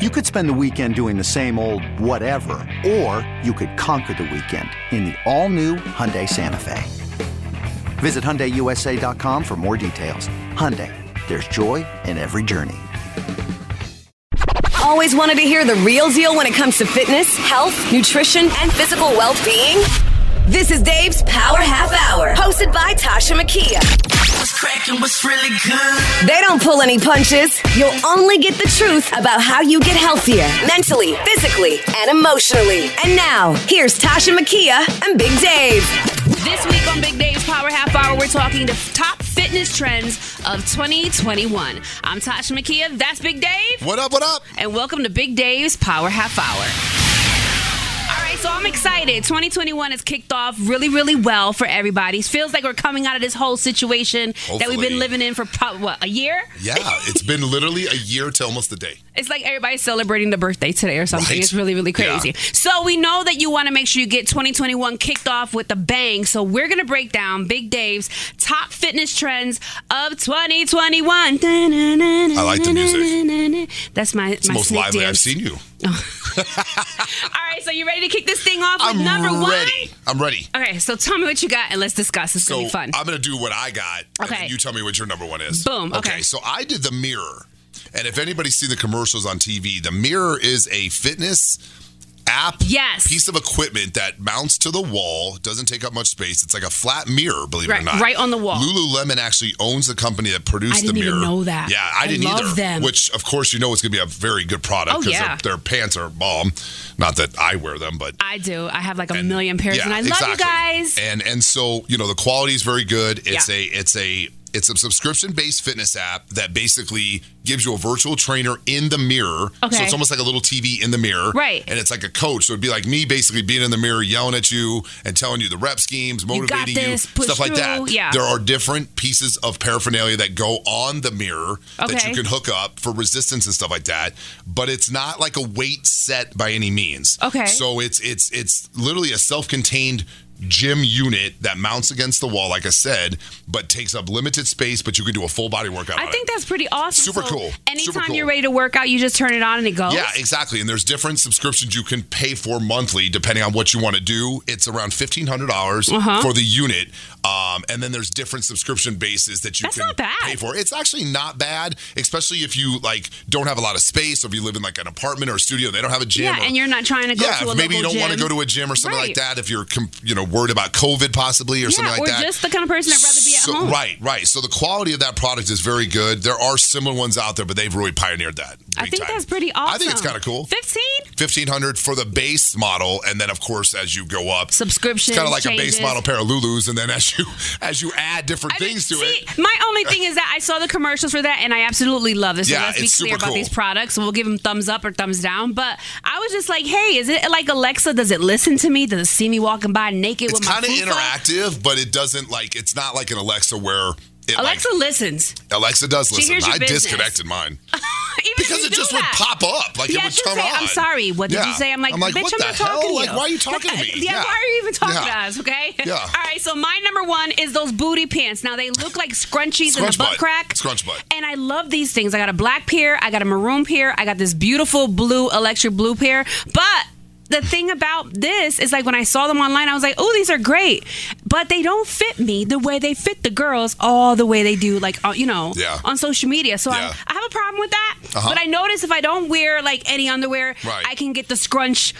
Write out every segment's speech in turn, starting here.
You could spend the weekend doing the same old whatever, or you could conquer the weekend in the all-new Hyundai Santa Fe. Visit HyundaiUSA.com for more details. Hyundai, there's joy in every journey. Always wanted to hear the real deal when it comes to fitness, health, nutrition, and physical well-being? This is Dave's Power Half Hour, hosted by Tasha Makia. What's cracking? What's really good? They don't pull any punches. You'll only get the truth about how you get healthier mentally, physically, and emotionally. And now, here's Tasha Makia and Big Dave. This week on Big Dave's Power Half Hour, we're talking the top fitness trends of 2021. I'm Tasha Makia. That's Big Dave. What up, what up? And welcome to Big Dave's Power Half Hour. So I'm excited. 2021 has kicked off really, really well for everybody. It feels like we're coming out of this whole situation that we've been living in for pro- what a year. Yeah, it's been literally a year to almost a day. It's like everybody's celebrating the birthday today or something. Right. It's really, really Yeah. crazy. So we know that you want to make sure you get 2021 kicked off with a bang. So we're gonna break down Big Dave's top fitness trends of 2021. I like the music. That's my It's my most lively I've seen you. All right, so you ready to kick this thing off I'm number one? ready. I'm ready. Okay, so tell me what you got and let's discuss. It's So gonna be fun. I'm gonna do what I got. and Okay. you tell me what your number one is. Boom, okay. So I did the mirror, and if anybody's seen the commercials on TV, the mirror is a fitness app Yes. piece of equipment that mounts to the wall doesn't take up much space it's like a flat mirror believe it or not right on the wall. lululemon actually owns the company that produced the mirror. I didn't the even mirror know that. yeah i I didn't love either them. which of course you know it's going to be a very good product Oh, yeah. their, their pants are bomb not that i wear them but I do. I have like a and- million pairs, yeah, and I love you guys. And and so you know the quality is very good. It's Yeah. a it's a it's a subscription based fitness app that basically gives you a virtual trainer in the mirror. Okay. So it's almost like a little TV in the mirror. Right. And it's like a coach. So it'd be like me basically being in the mirror, yelling at you and telling you the rep schemes, You motivating this, push stuff like that. yeah. There are different pieces of paraphernalia that go on the mirror that you can hook up for resistance and stuff like that. But it's not like a weight set by any means. Okay. So it's it's it's literally a self-contained gym unit that mounts against the wall, like I said, but takes up limited space. But you can do a full body workout. I think it. that's pretty awesome. Super So cool. Anytime Super cool. you're ready to work out, you just turn it on and it goes. Yeah, exactly. And there's different subscriptions you can pay for monthly depending on what you want to do. It's around fifteen hundred dollars Uh-huh. for the unit, um, and then there's different subscription bases that you That's can pay for. It's actually not bad, especially if you like don't have a lot of space, or if you live in like an apartment or a studio, they don't have a gym. Yeah, or- and you're not trying to go yeah, to maybe you don't want to go to a gym or something Right. like that. If you're you know worried about COVID possibly or Yeah, something like or that. just the kind of person that'd rather be at So- home. Right, right. So the quality of that product is very good. There are similar ones out there, but they've really pioneered that. I think time. that's pretty awesome. I think it's kind of cool. 15? Fifteen hundred for the base model, and then of course as you go up, subscription kind of like a base model pair of Lulus, and then as you as you add different I mean, things to see, it. my only thing is that I saw the commercials for that, and I absolutely love this. So Yeah, let's be clear about cool. these products. We'll give them thumbs up or thumbs down. But I was just like, hey, is it like Alexa? Does it listen to me? Does it see me walking by naked It's with my kind of interactive, but it doesn't like it's not like an Alexa where it Alexa like, listens. Alexa does She listen. hears your I business. disconnected mine because it just that. would pop up like yeah, it would turn say, on. I'm sorry. What did Yeah. you say? I'm like, I'm like, bitch, what I'm not talking hell? to you. Like, why are you talking to me? Yeah, Yeah. why are you even talking to us? Okay. Yeah. All right. So my number one is those booty pants. Now they look like scrunchies in the butt butt. crack. Scrunch butt. And I love these things. I got a black pair. I got a maroon pair. I got this beautiful blue electric blue pair. But the thing about this is like when I saw them online, I was like, oh, these are great. But they don't fit me the way they fit the girls all the way they do, like, uh, you know, Yeah. on social media. So Yeah. I, I have a problem with that. Uh-huh. But I notice if I don't wear like any underwear, Right. I can get the scrunch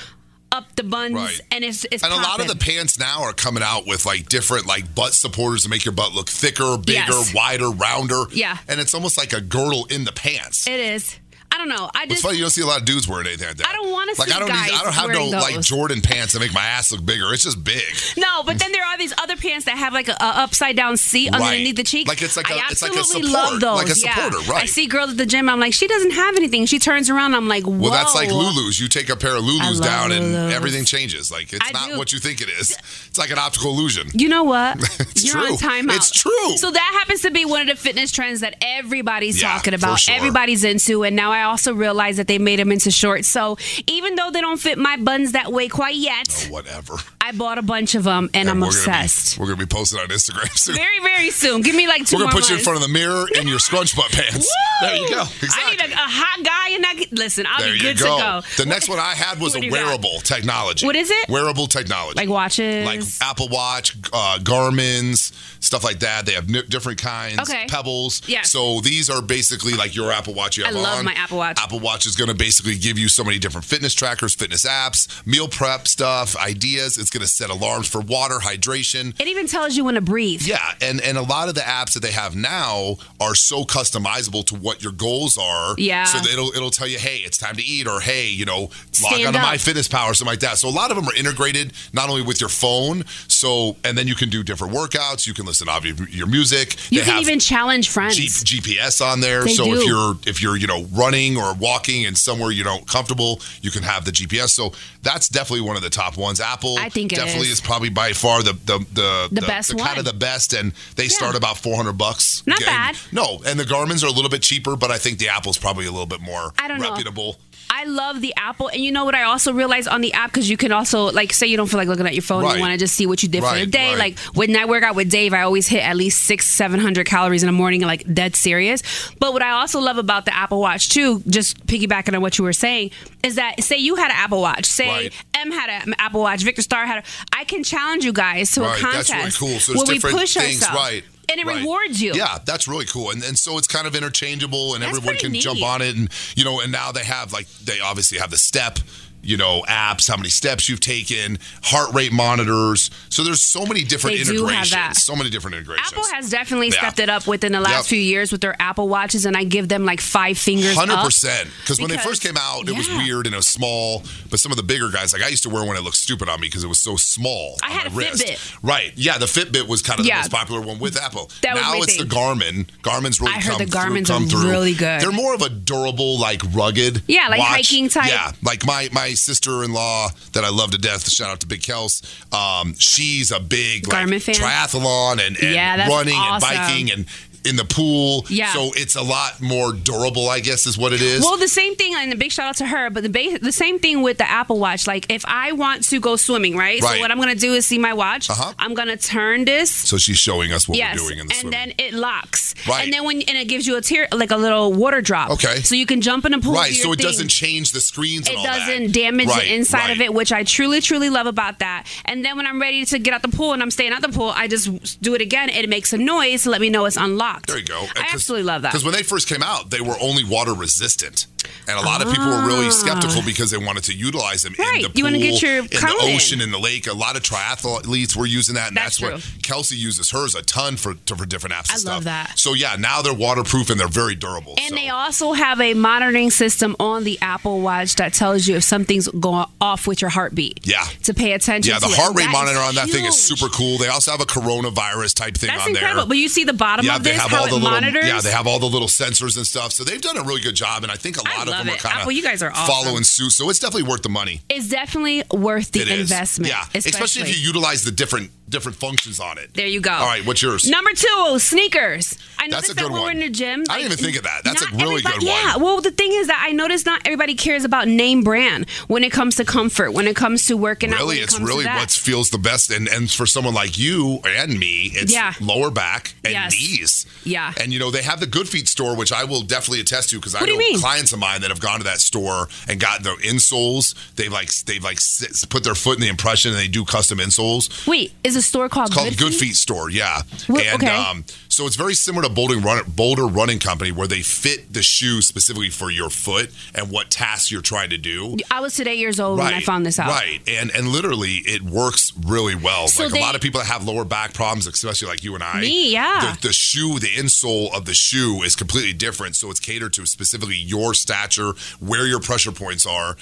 up the buns Right. and it's, it's And a lot of the pants now are coming out with like different like butt supporters to make your butt look thicker, bigger, Yes. wider, rounder. Yeah. And it's almost like a girdle in the pants. It is. Don't know. I It's just funny you don't see a lot of dudes wearing anything like that. I don't wanna like see I don't guys I don't have no wearing like. Jordan pants that make my ass look bigger. It's just big. no, but then there are these other pants that have like a, a upside down seat Right. underneath the cheek. Like it's like a- I it's like a support, love those. like a yeah. supporter, right. I see girls at the gym. I'm like, she doesn't have anything. She turns around. I'm like, whoa. Well, that's like Lulu's. You take a pair of Lulu's down and everything changes. Like it's I not do. what you think it is. It's like an optical illusion. You know what? It's You're true. on timeout. It's true. So that happens to be one of the fitness trends that everybody's Yeah, talking about. sure. Everybody's into. And now I also realize that they made them into shorts. So even though they don't fit my buns that way quite yet, oh, Whatever. I bought a bunch of them and, I'm we're gonna be- obsessed. we're gonna be posted on Instagram soon. very, very soon. Give me like 2 we're gonna put you in front of the mirror in your scrunch butt pants. There you go. I need a, a hot guy and that. Listen, I'll There be good go. to go. The next one I had was a you got? wearable technology. What is it? Wearable technology. Like watches. like Apple Watch, uh, Garmin's, stuff like that. They have n- different kinds. Okay. Pebbles. Yeah. So these are basically like your Apple Watch you have I love on. my Apple Watch. Apple Watch is going to basically give you so many different fitness trackers, fitness apps, meal prep stuff, ideas. It's going to set alarms for water, hydration. it even tells you when to breathe. Yeah, and and a lot of the apps that they have now are so customizable to what your goals are. Yeah. So that it'll it'll tell you, hey, it's time to eat, or hey, you know, log on to MyFitnessPal, something like that. So a lot of them are integrated not only with your phone, so and then you can do different workouts. You can listen to your music. You They can even challenge friends. G- GPS on there. They so do. if you're if you're you know running or walking and somewhere you don't comfortable, you can have the GPS. So that's definitely one of the top ones. Apple, I think it definitely is. is. probably by far the the the, The best kind one. of the best, and they start about four hundred bucks. Not And- bad. No, and the Garmin's are a little bit cheaper, but I think the Apple's probably a little bit more I don't know. I love the Apple, and you know what? I also realized on the app because you can also like say you don't feel like looking at your phone, Right. you want to just see what you did for the day. right. Like when I work out with Dave, I always hit at least six, seven hundred calories in the morning, like dead serious. But what I also love about the Apple Watch too, just piggybacking on what you were saying, is that say you had an Apple Watch, say Right. M had an Apple Watch, Victor Star had a, I can challenge you guys to a contest that's really cool. So there's where we different push things, ourselves, right? and it right. rewards you. Yeah, that's really cool. And and so it's kind of interchangeable and That's everyone can jump on it and you know, and now they have like they obviously have the step you know, apps, how many steps you've taken, heart rate monitors. So there's so many different They do have integrations. that. So many different integrations. Apple has definitely Yeah. stepped it up within the last Yep. few years with their Apple Watches, and I give them like five fingers. Hundred percent. Because when they first came out, it was weird and it was small. But some of the bigger guys, like I used to wear one that looked stupid on me because it was so small. I on had my a wrist. Fitbit. Right. Yeah, the Fitbit was kind of Yeah. the most popular one with Apple. That now it's thing. the Garmin. Garmin's really I heard come the through- come are through. really good. They're more of a durable, like rugged. Yeah, like watch. hiking type. Yeah, like my my sister in law that I love to death. Shout out to Big Kels. Um, she's a big like, triathlon and, and Yeah, running awesome. and biking and in the pool. Yeah. So it's a lot more durable, I guess, is what it is. Well, the same thing, and a big shout out to her. But the ba- the same thing with the Apple Watch. Like, if I want to go swimming, right? Right. So what I'm gonna do is see my watch. Uh-huh. I'm gonna turn this. So she's showing us what yes, we're doing in the swimming. and swimming. then it locks. Right. And then when and it gives you a tear like a little water drop. Okay. So you can jump in a pool. right, so it thing. doesn't change the screens and it all that. doesn't damage Right, the inside of it, which I truly, truly love about that. And then when I'm ready to get out the pool and I'm staying out the pool, I just do it again. It makes a noise to let me know it's unlocked. There you go. I absolutely love that. Because when they first came out, they were only water resistant. And a lot of people were really skeptical because they wanted to utilize them in Ah. The pool, You wanna get your in the cone in. ocean, in the lake. A lot of triathletes were using that, and That's that's, what. Kelsey uses hers a ton for for different apps. And I stuff. love that. So yeah, now they're waterproof and they're very durable. And so. they also have a monitoring system on the Apple Watch that tells you if something's going off with your heartbeat. Yeah. To pay attention yeah, the to heart rate monitor on that thing is super cool. They also have a coronavirus type thing That's on incredible. there. But you see the bottom yeah, of they this, have how all it the little monitors? yeah, they have all the little sensors and stuff. So they've done a really good job, and I think a I lot of love them are it. kind Apple, you guys are awesome. following suit. So it's definitely worth the money. It's definitely worth the It is. investment. Yeah, especially. if you utilize the different different functions on it. There you go. All right, what's yours? Number two, sneakers. I That's noticed a that good when we're one. in the gym. I didn't even think of that. That's a not really good one. Yeah. Well, the thing is that I noticed not everybody cares about name brand when it comes to comfort, when it comes to working out. Really, when it it's comes to really that. what feels the best, and and for someone like you and me, it's Yeah. lower back and Yes. knees. Yeah. and you know they have the Good Feet store, which I will definitely attest to because I What do know you mean? clients of mine that have gone to that store and gotten their insoles. They've like they've like s- put their foot in the impression and they do custom insoles. Wait, is a store called It's called Good Good Feet? Feet Store, yeah. What- and okay. um, so it's very similar to Boulder, Run- Boulder Running Company, where they fit the shoe specifically for your foot and what tasks you're trying to do. I was today years old when I found this out. Right, and and literally it works really well. So like they- a lot of people that have lower back problems, especially like you and I. Me, yeah. The, the shoe, the insole of the shoe is completely different, so it's catered to specifically your stature, where your pressure points are,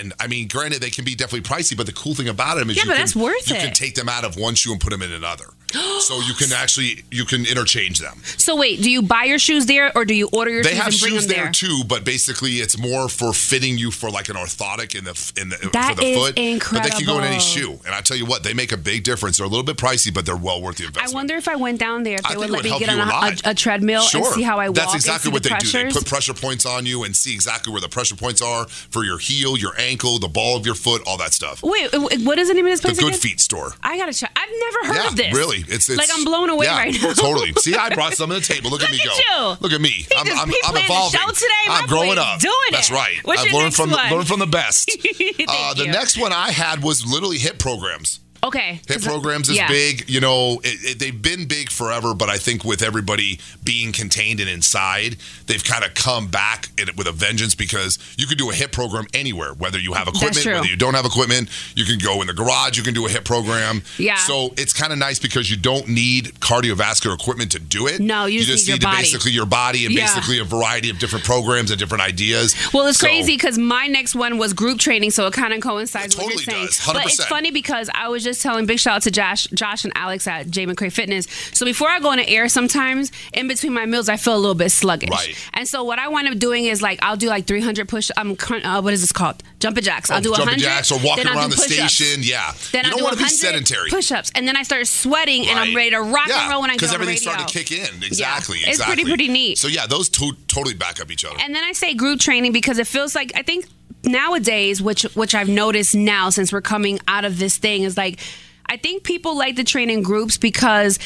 and I mean, granted, they can be definitely pricey, but the cool thing about them is Yeah, you but can that's worth you can take them out of one shoe and put them in another. so you can actually you can interchange them. So wait, do you buy your shoes there or do you order your They shoes have and bring shoes them there there? too, but basically it's more for fitting you for like an orthotic in the in the That for the is foot. But they can go in any shoe, and I tell you what, they make a big difference. They're a little bit pricey, but they're well worth the investment. I wonder if I went down there if they would let would me get on a a, a, treadmill Sure. and see how I walk. That's exactly what the they do. They put pressure points on you and see exactly where the pressure points are for your heel, your ankle, the ball of your foot, all that stuff. Wait, what is the name of this The Good again? Feet store. I gotta check. I've never heard yeah, of this. really. It's, it's like I'm blown away yeah, right now. totally. See, I brought some to the table. Look, at me Look go. you. Look at me. He I'm, just- I'm, I'm playing the evolving. show today. I'm growing up. doing That's right. What's I've learned from one? learned from the best. Uh, the you. next one I had was literally HIIT programs. Okay. HIIT uh, programs is yeah. big. You know, it, it, they've been big forever, but I think with everybody being contained and inside, they've kind of come back in, with a vengeance because you can do a HIIT program anywhere, whether you have equipment, whether you don't have equipment. You can go in the garage, you can do a HIIT program. Yeah. So it's kind of nice because you don't need cardiovascular equipment to do it. No, you just need your to body. basically your body and Yeah. basically a variety of different programs and different ideas. Well, it's So- crazy because my next one was group training, so it kind of coincides It with what totally you're saying. does, But it's funny because I was just telling big shout out to Josh, Josh and Alex at J McCray Fitness. So before I go on the air, sometimes in between my meals, I feel a little bit sluggish. Right. And so what I wind up doing is like I'll do like 300 push. Um, uh, what is this called? Jumping jacks. I'll Oh, do jumping 100. jacks or walking around the station. Yeah. Then you I don't do want to be sedentary. Push-ups, and then I start sweating, and I'm ready to rock yeah, and roll when I get on the everything's starting to kick in. Exactly. Yeah. It's pretty, pretty neat. So yeah, those two totally back up each other. And then I say group training because it feels like I think nowadays, which which I've noticed now since we're coming out of this thing, is like I think people like to train in groups because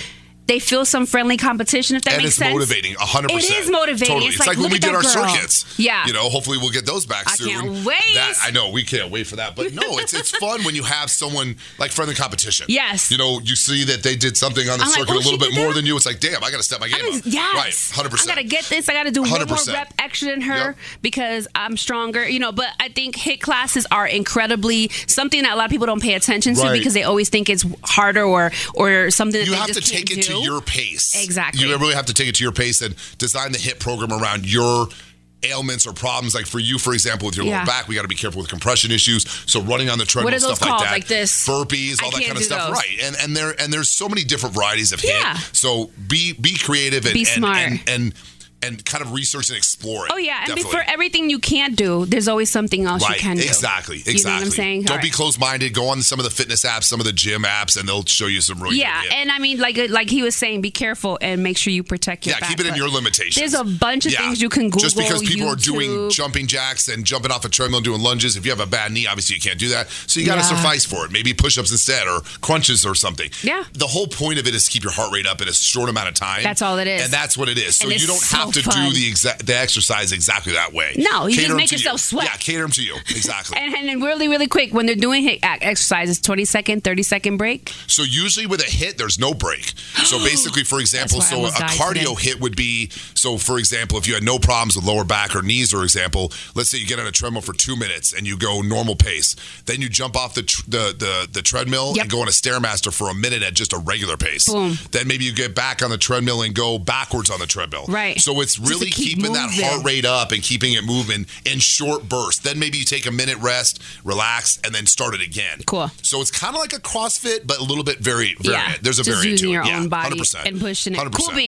they feel some friendly competition. If that and makes it's sense, motivating, hundred percent. It is motivating. Totally. It's, It's, like, when we did our girl. circuits. Yeah. You know, hopefully we'll get those back I soon. can't wait. That I know we can't wait for that. But no, it's it's fun when you have someone like friendly competition. Yes. You know, you see that they did something on the I'm like, circuit oh, a little bit more that? than you. It's like, damn, I got to step my game I mean, up. yes. Right. 100%. I gotta get this. I gotta do one more rep extra than her Yep. because I'm stronger. You know, but I think HIIT classes are incredibly something that a lot of people don't pay attention to Right. because they always think it's harder or or something that you have to take it do. to your pace. Exactly. You really have to take it to your pace and design the HIIT program around your ailments or problems. Like for you, for example, with your Yeah. lower back, we got to be careful with compression issues. So running on the treadmill, What are those stuff called? like that, Like this? burpees, I all that kind of stuff. those. Right. And and there and there's so many different varieties of Yeah. HIIT. So be be creative and Be smart. and and and kind of research and explore it. Oh yeah, and Definitely. for everything you can't do, there's always something else Right, you can do. exactly, exactly. You know what I'm saying? Don't All be right. closed-minded. Go on some of the fitness apps, some of the gym apps, and they'll show you some really Yeah, and I mean, like uh, like he was saying, be careful and make sure you protect your Yeah, back. keep it in your limitations. There's a bunch of Yeah. things you can Google. Just because people are doing jumping jacks and jumping off a treadmill and doing lunges, if you have a bad knee, obviously you can't do that. So you got to Yeah. suffice for it. Maybe push-ups instead or crunches or something. Yeah. The whole point of it is to keep your heart rate up in a short amount of time. That's all it is. And that's what it is. So And you don't so have to fun. do the exact the exercise exactly that way. No, you just make yourself you. sweat. Yeah, cater them to you. Exactly. And, and then really, really quick, when they're doing HIIT ac- exercises, 20 second, 30 second break. So usually with a HIIT, there's no break. So basically, for example, That's why I so a cardio today. HIIT would be so. For example, if you had no problems with lower back or knees, for example, let's say you get on a treadmill for two minutes and you go normal pace, then you jump off the tr- the, the the treadmill Yep. and go on a stairmaster for a minute at just a regular pace. Boom. Then maybe you get back on the treadmill and go backwards on the treadmill. Right. So it's really keep keeping that heart rate up and keeping it moving in short bursts. Then maybe you take a minute rest, relax, and then start it again. Cool. So it's kind of like a CrossFit, but a little bit very, very. Yeah, There's a just variant using to it. your yeah, own body 100%. and pushing it. 100%. Cool.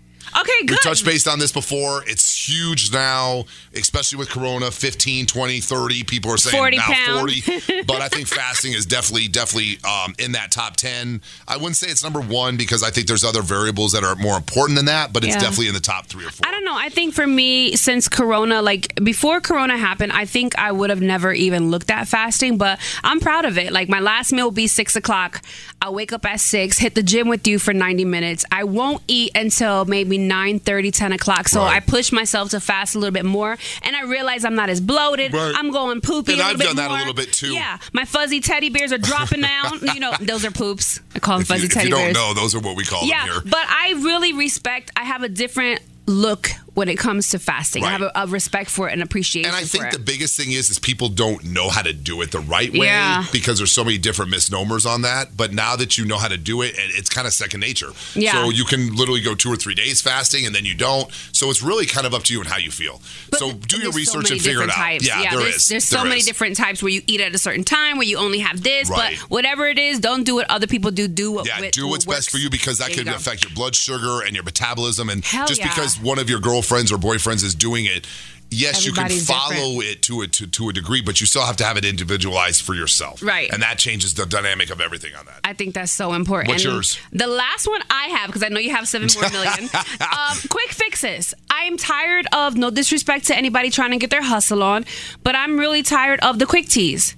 Okay, We touched based on this before. It's huge now, especially with Corona 15, 20, 30. People are saying 40 now pound. 40. but I think fasting is definitely, definitely um, in that top 10. I wouldn't say it's number one because I think there's other variables that are more important than that, but it's Yeah. definitely in the top three or four. I don't know. I think for me, since Corona, like before Corona happened, I think I would have never even looked at fasting, but I'm proud of it. Like my last meal will be six o'clock. I'll wake up at six, hit the gym with you for 90 minutes. I won't eat until maybe 9 30, 10 o'clock. So Right. I push myself to fast a little bit more. And I realize I'm not as bloated. Right. I'm going poopy. And a little I've done that a little bit, too. Yeah. My fuzzy teddy bears are dropping down. you know, those are poops. I call them If you, fuzzy if teddy you don't bears. know, those are what we call Yeah, them here. but I really respect. I have a different look when it comes to fasting. I have a, a respect for it and appreciation. And I think the biggest thing is is people don't know how to do it the right way Yeah. because there's so many different misnomers on that. But now that you know how to do it, it's kind of second nature. Yeah. So you can literally go two or three days fasting and then you don't. So it's really kind of up to you and how you feel. But so do your there's so research and figure it out. Types. Yeah, there there's, is. There's so There many is. different types where you eat at a certain time, where you only have this. Right. But whatever it is, don't do what other people do. Do what Yeah, what- do what what's best for you because that There could you affect your blood sugar and your metabolism. And Hell just yeah. because one of your girlfriends or boyfriends is doing it, yes, you can follow it to a to, to a degree, but you still have to have it individualized for yourself. Right. And that changes the dynamic of everything on that. I think that's so important. What's And yours? The last one I have, because I know you have seven more million. um, quick fixes. I am tired of, no disrespect to anybody trying to get their hustle on, but I'm really tired of the quick teas.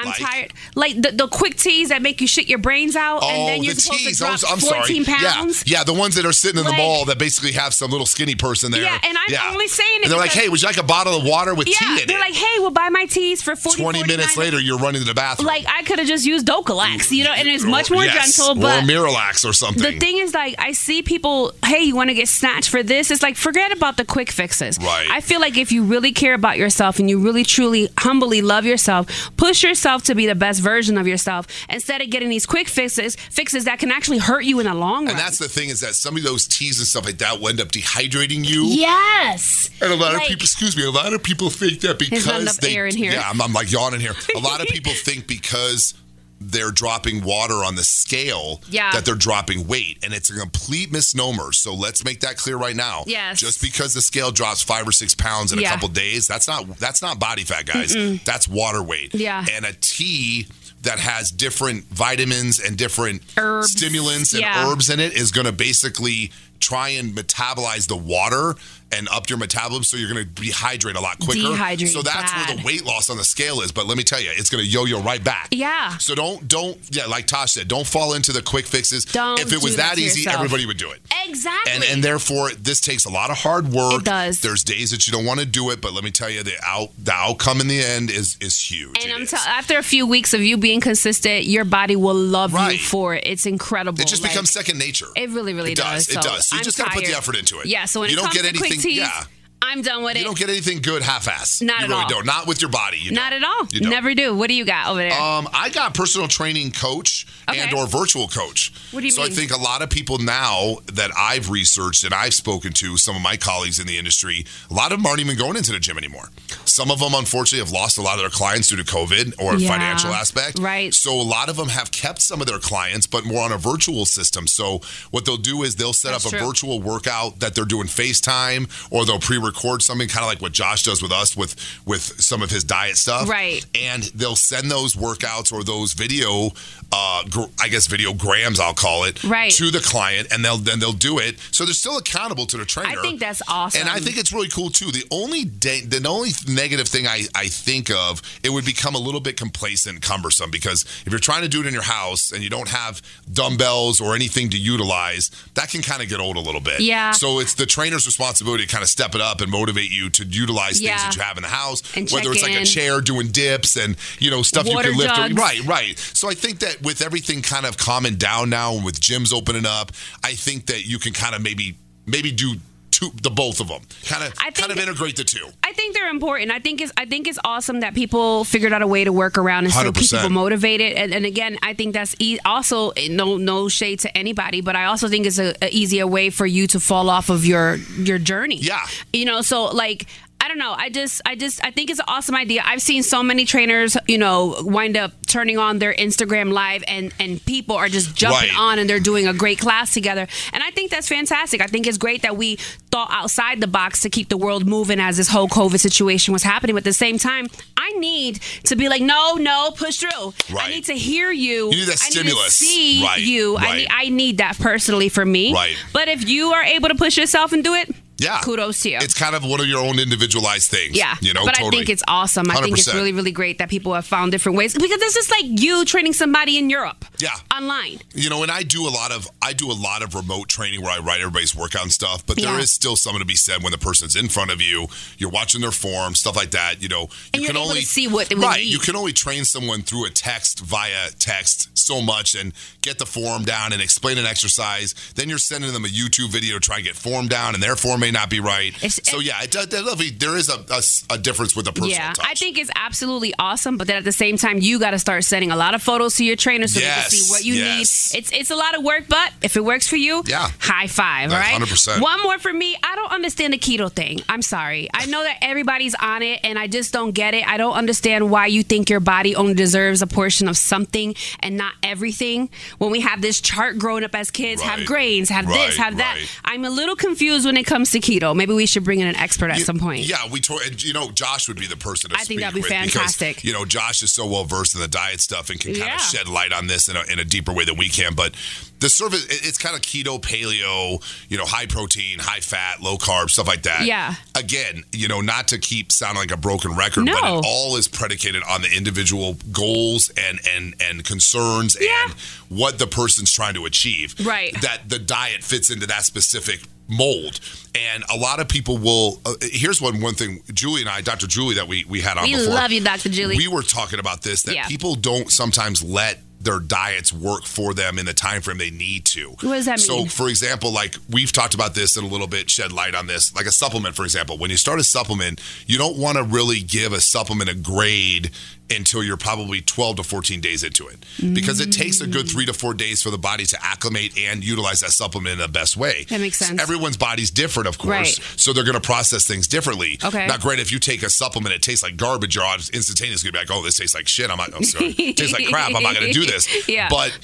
I'm Like? tired, like the, the quick teas that make you shit your brains out, and oh, then you're Oh, the supposed teas. to drop I'm 14 sorry. pounds. Yeah, yeah, the ones that are sitting in the Like- mall that basically have some little skinny person there. Yeah, and I'm only saying it And they're like, "Hey, would you like a bottle of water with Yeah, tea in it? they're like, hey, we'll buy my teas for 40 Twenty minutes later, you're running to the bathroom. Like I could have just used Dulcolax, you know, and it's oh, much Or- more yes, gentle. or But Miralax or something. the thing is, like, I see people, hey, you want to get snatched for this? It's like, forget about the quick fixes. Right. I feel like if you really care about yourself and you really, truly, humbly love yourself, push yourself to be the best version of yourself instead of getting these quick fixes, fixes that can actually hurt you in the long run. and that's the thing is that some of those teas and stuff like that will end up dehydrating you. yes. And a lot Like- of people, excuse me, a lot of people think that because they, air in here. yeah, I'm, I'm like yawning here. A lot of people think because they're dropping water on the scale Yeah. that they're dropping weight, and it's a complete misnomer. So let's make that clear right now. Yes. just because the scale drops five or six pounds in Yeah. a couple days, that's not that's not body fat, guys. That's water weight. Yeah. and a tea. That has different vitamins and different Herbs. stimulants and Yeah. herbs in it is going to basically try and metabolize the water and up your metabolism so you're going to dehydrate a lot quicker. Dehydrate so that's where the weight loss on the scale is. But let me tell you, it's going to yo-yo right back. Yeah. So don't don't yeah, like Tosh said, don't fall into the quick fixes. Don't if it was that that easy, yourself. everybody would do it. Exactly. And and therefore this takes a lot of hard work. It does. There's days that you don't want to do it, but let me tell you, the out the outcome in the end is is huge. And It I'm tell after a few weeks of you being consistent, your body will love Right. you for it. It's incredible. It just Like, becomes second nature. It really, really It does. It So does. So you I'm just gotta put the effort into it. Yeah. So when You it don't get to anything- yeah. I'm done with You it. You don't get anything good half-ass. Not you at really all. don't. Not with your body. You Not don't. at all. You don't. Never do. What do you got over there? Um, I got personal training coach Okay. and or virtual coach. What do you so mean? So I think a lot of people now that I've researched and I've spoken to, some of my colleagues in the industry, a lot of them aren't even going into the gym anymore. Some of them, unfortunately, have lost a lot of their clients due to COVID or Yeah. financial aspect. Right. So a lot of them have kept some of their clients, but more on a virtual system. So what they'll do is they'll set That's up a true. virtual workout that they're doing FaceTime or they'll record something kind of like what Josh does with us with with some of his diet stuff. Right. And they'll send those workouts or those video uh gr- I guess video grams I'll call it Right. to the client and they'll then they'll do it. So they're still accountable to the trainer. I think that's awesome. And I think it's really cool too. The only the only negative thing I, I think of it would become a little bit complacent, cumbersome because if you're trying to do it in your house and you don't have dumbbells or anything to utilize, that can kind of get old a little bit. Yeah. So it's the trainer's responsibility to kind of step it up and motivate you to utilize Yeah. things that you have in the house, And whether it's like a chair doing dips and you know stuff Water you can lift. or- right, right. So I think that with everything kind of calming down now and with gyms opening up, I think that you can kind of maybe maybe do two the both of them. Kind of I think- kind of integrate the two. I think they're important. I think it's I think it's awesome that people figured out a way to work around and still keep 100%. people motivated. And, and again, I think that's e- also no no shade to anybody, but I also think it's a, a easier way for you to fall off of your your journey. Yeah. you know. So like. I don't know. I just, I just, I think it's an awesome idea. I've seen so many trainers, you know, wind up turning on their Instagram live, and and people are just jumping Right. on, and they're doing a great class together. And I think that's fantastic. I think it's great that we thought outside the box to keep the world moving as this whole COVID situation was happening. But at the same time, I need to be like, no, no, push through. Right. I need to hear you. You need that I stimulus. Need see Right, you. I need, I need that personally for me. Right. But if you are able to push yourself and do it, Yeah. kudos to you. It's kind of one of your own individualized things. Yeah, You know, but totally. I think it's awesome. I think it's really, really great that people have found different ways because this is like you training somebody in Europe. Yeah. online. You know, and I do a lot of I do a lot of remote training where I write everybody's workout and stuff, but there Yeah. is still something to be said when the person's in front of you, you're watching their form, stuff like that. You know, you can only see what right. You can only train someone through a text via text so much and get the form down and explain an exercise. Then you're sending them a YouTube video to try and get form down, and their form may not be right. It's- so yeah, it, does- there there is a, a, a difference with a personal Yeah, touch. I think it's absolutely awesome. But then at the same time, you got to start sending a lot of photos to your trainer so they can see what you yes. need. It's it's a lot of work, but if it works for you, Yeah. high five. That's right, 100%. One more for me. I don't understand the keto thing. I'm sorry. I know that everybody's on it, and I just don't get it. I don't understand why you think your body only deserves a portion of something and not everything. When we have this chart growing up as kids, have grains, have Right, this, have that. right. I'm a little confused when it comes to keto. Maybe we should bring in an expert at You- some point. Yeah, we told and, you know Josh would be the person to I think that'd be fantastic. because you know Josh is so well versed in the diet stuff and can kind Yeah. of shed light on this in a, in a deeper way than we can. But the service, it's kind of keto, paleo, you know, high protein, high fat, low carb, stuff like that. Yeah. Again, you know, not to keep sounding like a broken record, but it all is predicated on the individual goals and and and concerns Yeah. and what the person's trying to achieve. Right. That the diet fits into that specific mold and a lot of people will uh, here's one one thing julie and i dr julie that we we had on We before love you, Dr. Julie. we were talking about this that Yeah. people don't sometimes let their diets work for them in the time frame they need to. What does that so, mean? for example, like we've talked about this in a little bit, shed light on this. Like a supplement, for example, when you start a supplement, you don't want to really give a supplement a grade until you're probably 12 to 14 days into it because it takes a good three to four days for the body to acclimate and utilize that supplement in the best way. That makes sense. Everyone's body's different, of course, Right. so they're going to process things differently. Okay. Now, great if you take a supplement, it tastes like garbage. You're instantaneously going to be like, "Oh, this tastes like shit." I'm not. I'm sorry. it tastes like crap. I'm not going to do this. Yeah. But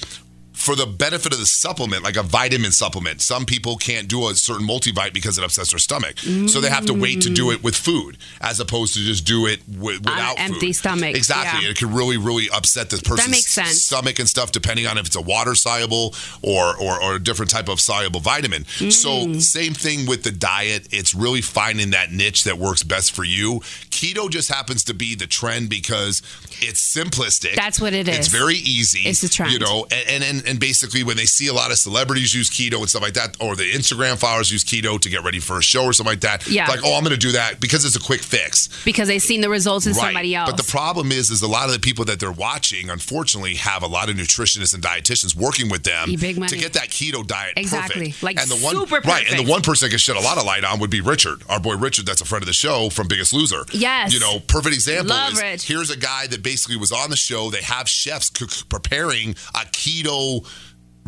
for the benefit of the supplement, like a vitamin supplement, some people can't do a certain multivite because it upsets their stomach. So they have to wait to do it with food as opposed to just do it wi- without an empty food. stomach, Exactly. yeah. It can really, really upset the person's stomach and stuff, depending on if it's a water soluble or, or, or a different type of soluble vitamin. Mm. So, same thing with the diet. It's really finding that niche that works best for you. Keto just happens to be the trend because it's simplistic. That's what it is. It's very easy. It's the trend. You know, and, and and basically when they see a lot of celebrities use keto and stuff like that, or the Instagram followers use keto to get ready for a show or something like that. Yeah. Like, oh, I'm going to do that because it's a quick fix. because they've seen the results in somebody else. But the problem is, is a lot of the people that they're watching, unfortunately, have a lot of nutritionists and dietitians working with them to get that keto diet Exactly. perfect. Like and the one, super right, and the one person that can shed a lot of light on would be Richard, our boy Richard, that's a friend of the show from Biggest Loser. Yes. you know, perfect example Love is Rich. here's a guy that basically was on the show. They have chefs cook, preparing a keto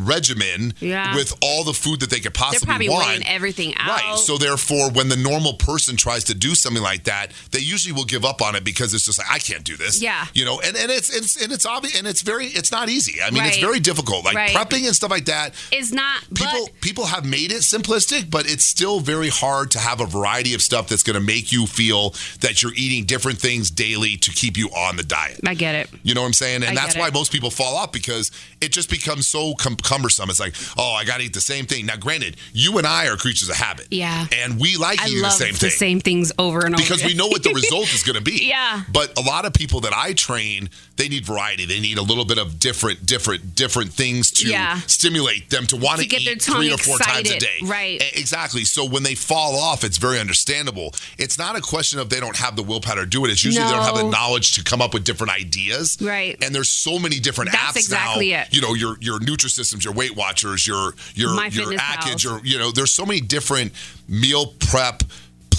regimen Yeah. with all the food that they could They're possibly probably want. weighing everything out. Right. So therefore, when the normal person tries to do something like that, they usually will give up on it because it's just like I can't do this. Yeah. You know, and, and it's it's and it's obvious and it's very it's not easy. I mean, it's very difficult. Like Right. prepping and stuff like that is not. People but people have made it simplistic, but it's still very hard to have a variety of stuff that's going to make you feel that you're eating different things daily to keep you on the diet. I get it. You know what I'm saying? And I that's why most people fall off because it just becomes so cumbersome. It's like, oh, I got to eat the same thing. Now, granted, you and I are creatures of habit. Yeah. And we like I eating the same the thing. same things over and over because we know what the result is going to be. Yeah. But a lot of people that I train, they need variety. They need a little bit of different, different, different things to Yeah. stimulate them to want To get eat their tongue three or four times a day. Right. Exactly. So when they fall off, it's very understandable. It's not a question of they don't have the willpower to do it. It's usually they don't have the knowledge to come up with different ideas. Right. And there's so many different That's apps exactly now. it. You know, your your Nutrisystems, your Weight Watchers, your your My your Atkins, your you know, there's so many different meal prep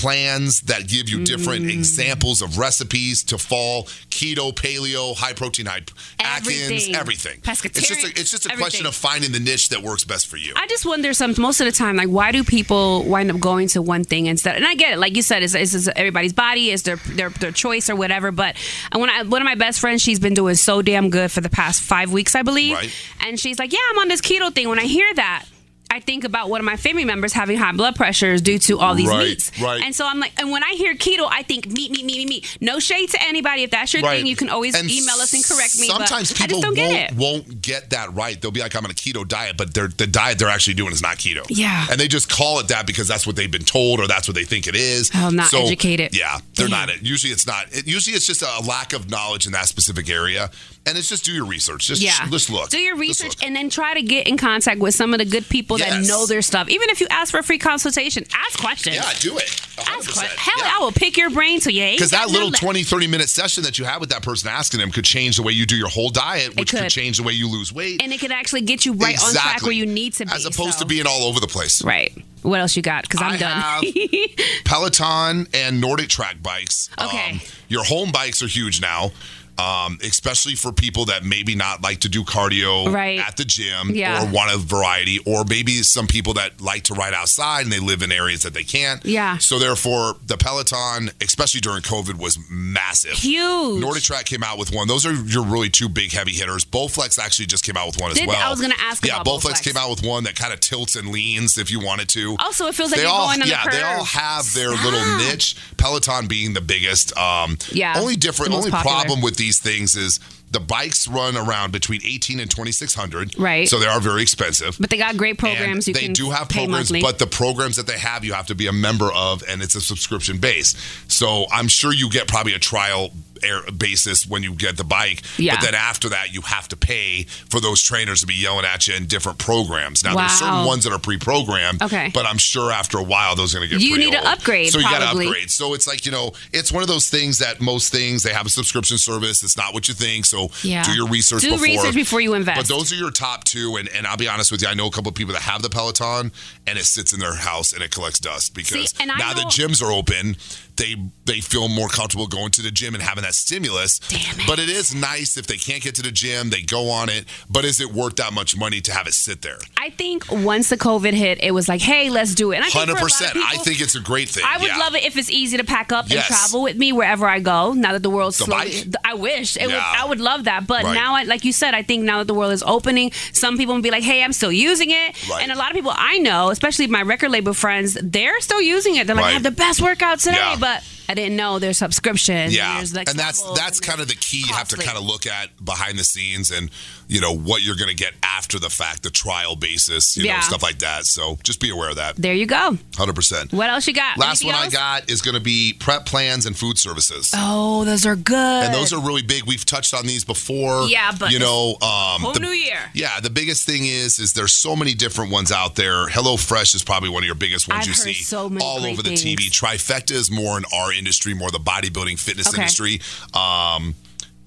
plans that give you different Mm. examples of recipes to fall keto, paleo, high protein, high Atkins, Everything. It's just a, it's just a question of finding the niche that works best for you. I just wonder some most of the time, like why do people wind up going to one thing instead? And I get it, like you said, it's, it's, it's everybody's body, is their, their their choice or whatever. But when I, one of my best friends, she's been doing so damn good for the past five weeks, I believe. Right. And she's like, "Yeah, I'm on this keto thing." When I hear that. I think about one of my family members having high blood pressures due to all these Right, meats. right. And so I'm like, and when I hear keto, I think meat, meat, meat, meat, meat. No shade to anybody. If that's your Right. thing, you can always And email us and correct me. but Sometimes people just don't get won't, it. won't get that right. They'll be like, I'm on a keto diet, but they're, the diet they're actually doing is not keto. Yeah. And they just call it that because that's what they've been told or that's what they think it is. Oh, not educated. Yeah, they're Damn. not. Usually it's not. It, usually it's just a lack of knowledge in that specific area. And it's just do your research. Just, Yeah. just look. Do your research and then try to get in contact with some of the good people that know their stuff. Even if you ask for a free consultation, ask questions. Yeah, do it. Ask 100%. questions. Hell, Yeah. I will pick your brain so you ain't Because that little none 20, 30 minute session that you have with that person asking them could change the way you do your whole diet, which could. could. change the way you lose weight. and it could actually get you right on track where you need to be. As opposed so- to being all over the place. right. What else you got? Because I'm I done. Peloton and Nordic track bikes. Okay. Um, your home bikes are huge now. Um, especially for people that maybe not like to do cardio Right. at the gym Yeah. or want a variety, or maybe some people that like to ride outside and they live in areas that they can't. Yeah. So therefore, the Peloton, especially during COVID, was massive. Huge. Nordic Track came out with one. Those are your really two big heavy hitters. Bowflex actually just came out with one as Did- well. I was gonna ask Yeah, about Bowflex Bowflex. came out with one that kind of tilts and leans if you wanted to. Also, it feels like they you're all, going on the yeah, they all have their little niche. Peloton being the biggest. Um, Yeah, Only different. Only popular. problem with these things is the bikes run around between eighteen and twenty six hundred. Right. So they are very expensive. But they got great programs. You they can do have programs, monthly. but the programs that they have, you have to be a member of, and it's a subscription base. So I'm sure you get probably a trial air basis when you get the bike. Yeah. But then after that, you have to pay for those trainers to be yelling at you in different programs. Now, there's certain ones that are pre-programmed. Okay. But I'm sure after a while, those are going to get You need to upgrade, So you got to upgrade. So it's like you know, it's one of those things that most things they have a subscription service. It's not what you think. So Yeah. do your research. Do before. research before you invest. But those are your top two, and, and I'll be honest with you, I know a couple of people that have the Peloton, and it sits in their house and it collects dust because See, now the gyms are open. They they feel more comfortable going to the gym and having that stimulus. Damn it. But it is nice if they can't get to the gym, they go on it. But is it worth that much money to have it sit there? I think once the COVID hit, it was like, hey, let's do it. And I think for a Hundred percent. I think it's a great thing. I would yeah. love it if it's easy to pack up Yes. and travel with me wherever I go. Now that the world's The slowly? I wish would. Yeah. I would love that. But Right. now, I, like you said, I think now that the world is opening, some people will be like, "Hey, I'm still using it," Right. and a lot of people I know, especially my record label friends, they're still using it. They're like, Right. "I have the best workout today," Yeah. but I didn't know their subscription. Yeah, and that's that's kind of the key. You have to kind of look at behind the scenes and you know what you're going to get after the fact, the trial basis, you know, stuff like that. So just be aware of that. There you go. Hundred percent. What else you got? Last Anything one else? I got is going to be prep plans and food services. Oh, those are good. And those are really big. We've touched on these before. Yeah, but you know, um, whole the- new year. Yeah, the biggest thing is, is there's so many different ones out there. Hello Fresh is probably one of your biggest ones I've you see so many all over the. TV. Trifecta is more in our industry, more the bodybuilding fitness Okay. industry. Um,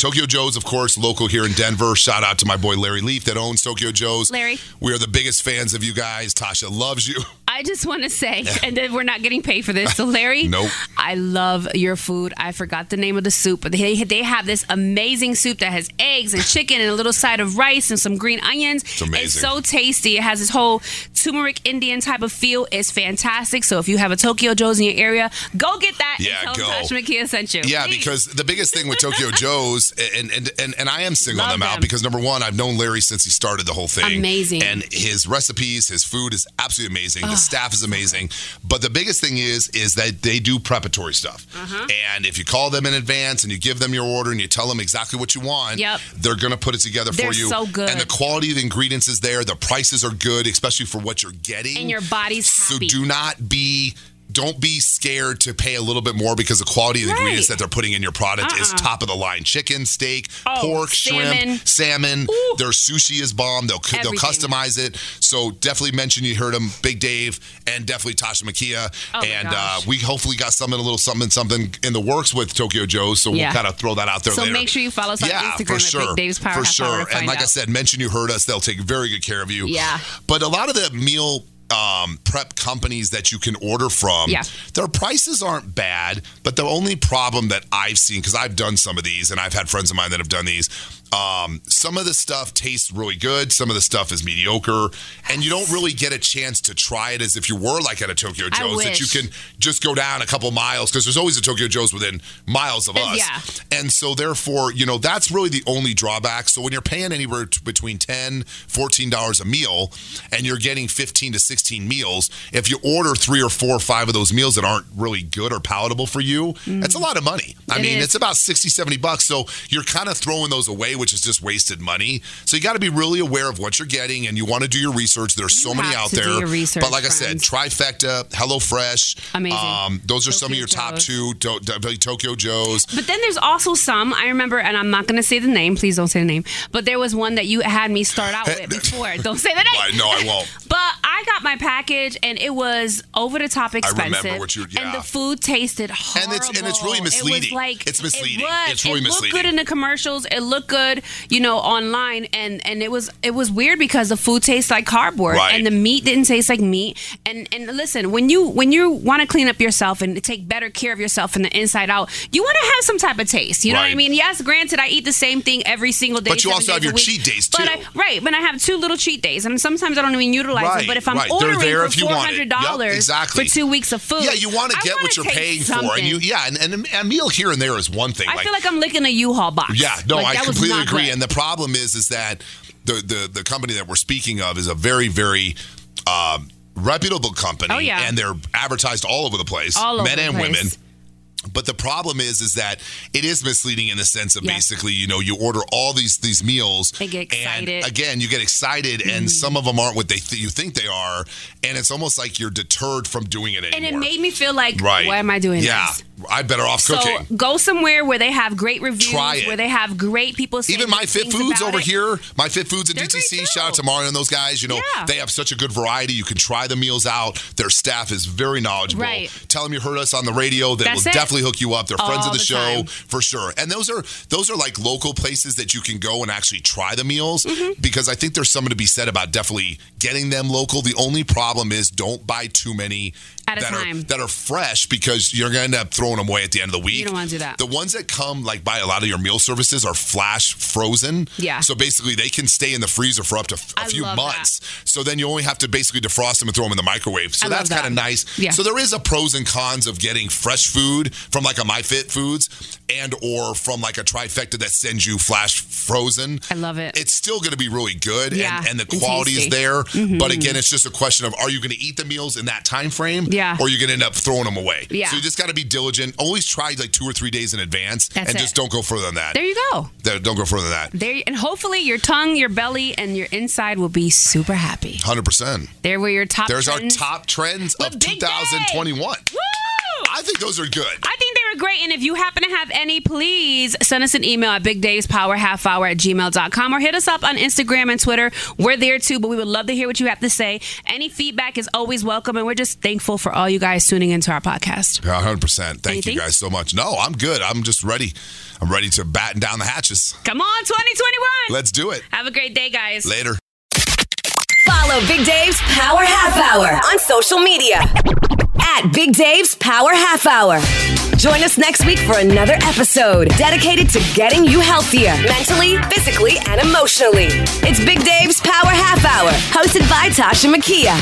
Tokyo Joe's, of course, local here in Denver. Shout out to my boy Larry Leaf that owns Tokyo Joe's. Larry. we are the biggest fans of you guys. Tasha loves you. I just want to say, and then we're not getting paid for this. So, Larry, Nope. I love your food. I forgot the name of the soup, but they, they have this amazing soup that has eggs and chicken and a little side of rice and some green onions. It's amazing. so tasty. It has this whole turmeric Indian type of feel. is fantastic. So, if you have a Tokyo Joe's in your area, go get that. Yeah, and go. Makia sent you. Yeah, Please. because the biggest thing with Tokyo Joe's, and and and, and I am singling Love them out them. because number one, I've known Larry since he started the whole thing. Amazing. And his recipes, his food is absolutely amazing. The staff is amazing. But the biggest thing is, is that they do preparatory stuff. Uh-huh. And if you call them in advance and you give them your order and you tell them exactly what you want, Yep. they're going to put it together They're for you. so good. And the quality of the ingredients is there. The prices are good, especially for what you're getting. And your body's happy. So do not be don't be scared to pay a little bit more because the quality of the Right. ingredients that they're putting in your product is Uh-uh. top of the line. Chicken, steak, Oh, pork, salmon. shrimp, salmon. Ooh. Their sushi is bomb. They'll they'll customize it. So definitely mention you heard them, Big Dave, and definitely Tasha Makia. Oh and uh, we hopefully got something a little something something in the works with Tokyo Joe's. So Yeah. we'll kind of throw that out there So later. make sure you follow us on yeah, Instagram for sure. Big Dave's Power for sure. And like I said, mention you heard us. They'll take very good care of you. Yeah. But a lot of the meal um, prep companies that you can order from, Yeah. their prices aren't bad. But the only problem that I've seen, because I've done some of these and I've had friends of mine that have done these, um, some of the stuff tastes really good. Some of the stuff is mediocre. And you don't really get a chance to try it as if you were like at a Tokyo Joe's that you can just go down a couple miles because there's always a Tokyo Joe's within miles of us. yeah. And so therefore, you know, that's really the only drawback. So when you're paying anywhere t- between 10 $14 a meal and you're getting 15 to 16 meals, if you order three or four or five of those meals that aren't really good or palatable for you, that's a lot of money. I Mm. It mean, is. it's about 60, 70 bucks. So you're kind of throwing those away, which is just wasted money. So you got to be really aware of what you're getting and you want to do your research. There's so many out there. but like friends. I said, Trifecta, HelloFresh. Amazing. Um, those are some of Tokyo your top Joe's. two to- definitely Tokyo Joe's. But then there's also some I remember, and I'm not going to say the name. Please don't say the name. But there was one that you had me start out with before. Don't say the name. No, I won't. But I got my package, and it was over the top expensive. remember what you- yeah. And the food tasted horrible. And it's- and it's really It was misleading. like It's misleading. It was. It's really it looked misleading. good in the commercials. It looked good, you know, online, and and it was it was weird because the food tastes like cardboard, Right. and the meat didn't taste like meat. And and listen, when you when you want to clean up yourself and take better care of yourself from the inside out, you want to have some type of taste. You know what I mean? Yes, granted, I eat the same thing every single day. But you also have your week. cheat days, But too. I, right, but I have two little cheat days, and sometimes I don't even utilize Right, it. But if I'm right. They're there if you want it. Yep, exactly. for two weeks of food, Yeah, you want to get what you're paying for, and you yeah, and, and a meal here and there is one thing. I like, feel like I'm licking a U-Haul box. yeah, no, Like, I completely agree. good. And the problem is, is that the the the company that we're speaking of is a very very. Um, reputable company Oh, yeah. and they're advertised all over the place All men and place. women but the problem is, is that it is misleading in the sense of Yeah. basically, you know, you order all these these meals, I get excited. and again, you get excited, and mm-hmm. some of them aren't what they th- you think they are, and it's almost like you're deterred from doing it and it made me feel like, right? why am I doing yeah, this? I'm better off cooking. So go somewhere where they have great reviews, Try it. where they have great people. saying Even my Fit Foods over it. here, my Fit Foods at They're DTC. Shout out to Mario and those guys. You know, Yeah. they have such a good variety. You can try the meals out. Their staff is very knowledgeable. Right. Tell them you heard us on the radio. They That's will it. definitely hook you up. They're friends of the, the show time. for sure. And those are those are like local places that you can go and actually try the meals Mm-hmm. because I think there's something to be said about definitely getting them local. The only problem is don't buy too many At a that time. are that are fresh because you're going to end up throwing them away at the end of the week. You don't wanna do that. The ones that come like by a lot of your meal services are flash frozen. Yeah. So basically, they can stay in the freezer for up to a I few months. So then you only have to basically defrost them and throw them in the microwave. So I that's kind of nice. Yeah. So there is a pros and cons of getting fresh food from like a MyFit Foods and or from like a trifecta that sends you flash frozen. I love it. It's still going to be really good Yeah, and, and the quality is tasty. Mm-hmm. there. But again, it's just a question of are you going to eat the meals in that time frame? Yeah. Or you're going to end up throwing them away? Yeah. So you just got to be diligent. Always try like two or three days in advance That's and it. just don't go further than that. There you go. Don't go further than that. There and hopefully your tongue, your belly, and your inside will be super happy. 100%. There were your top. There's our top trends With of Big 2021. Woo! I think those are good. I think they were great. And if you happen to have any, please send us an email at bigdavespowerhalfhour at gmail.com or hit us up on Instagram and Twitter. We're there too, but we would love to hear what you have to say. Any feedback is always welcome. And we're just thankful for all you guys tuning into our podcast. Yeah, 100%. Thank Anything? you guys so much. No, I'm good. I'm just ready. I'm ready to batten down the hatches. Come on, 2021. Let's do it. have a great day, guys. Later. Follow Big Dave's Power Half Hour on social media at Big Dave's Power Half Hour. Join us next week for another episode dedicated to getting you healthier mentally, physically, and emotionally. It's Big Dave's Power Half Hour, hosted by Toshamakia.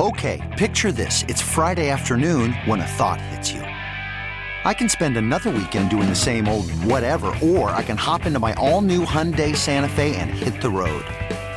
Okay, picture this. It's Friday afternoon when a thought hits you. I can spend another weekend doing the same old whatever, or I can hop into my all new Hyundai Santa Fe and hit the road.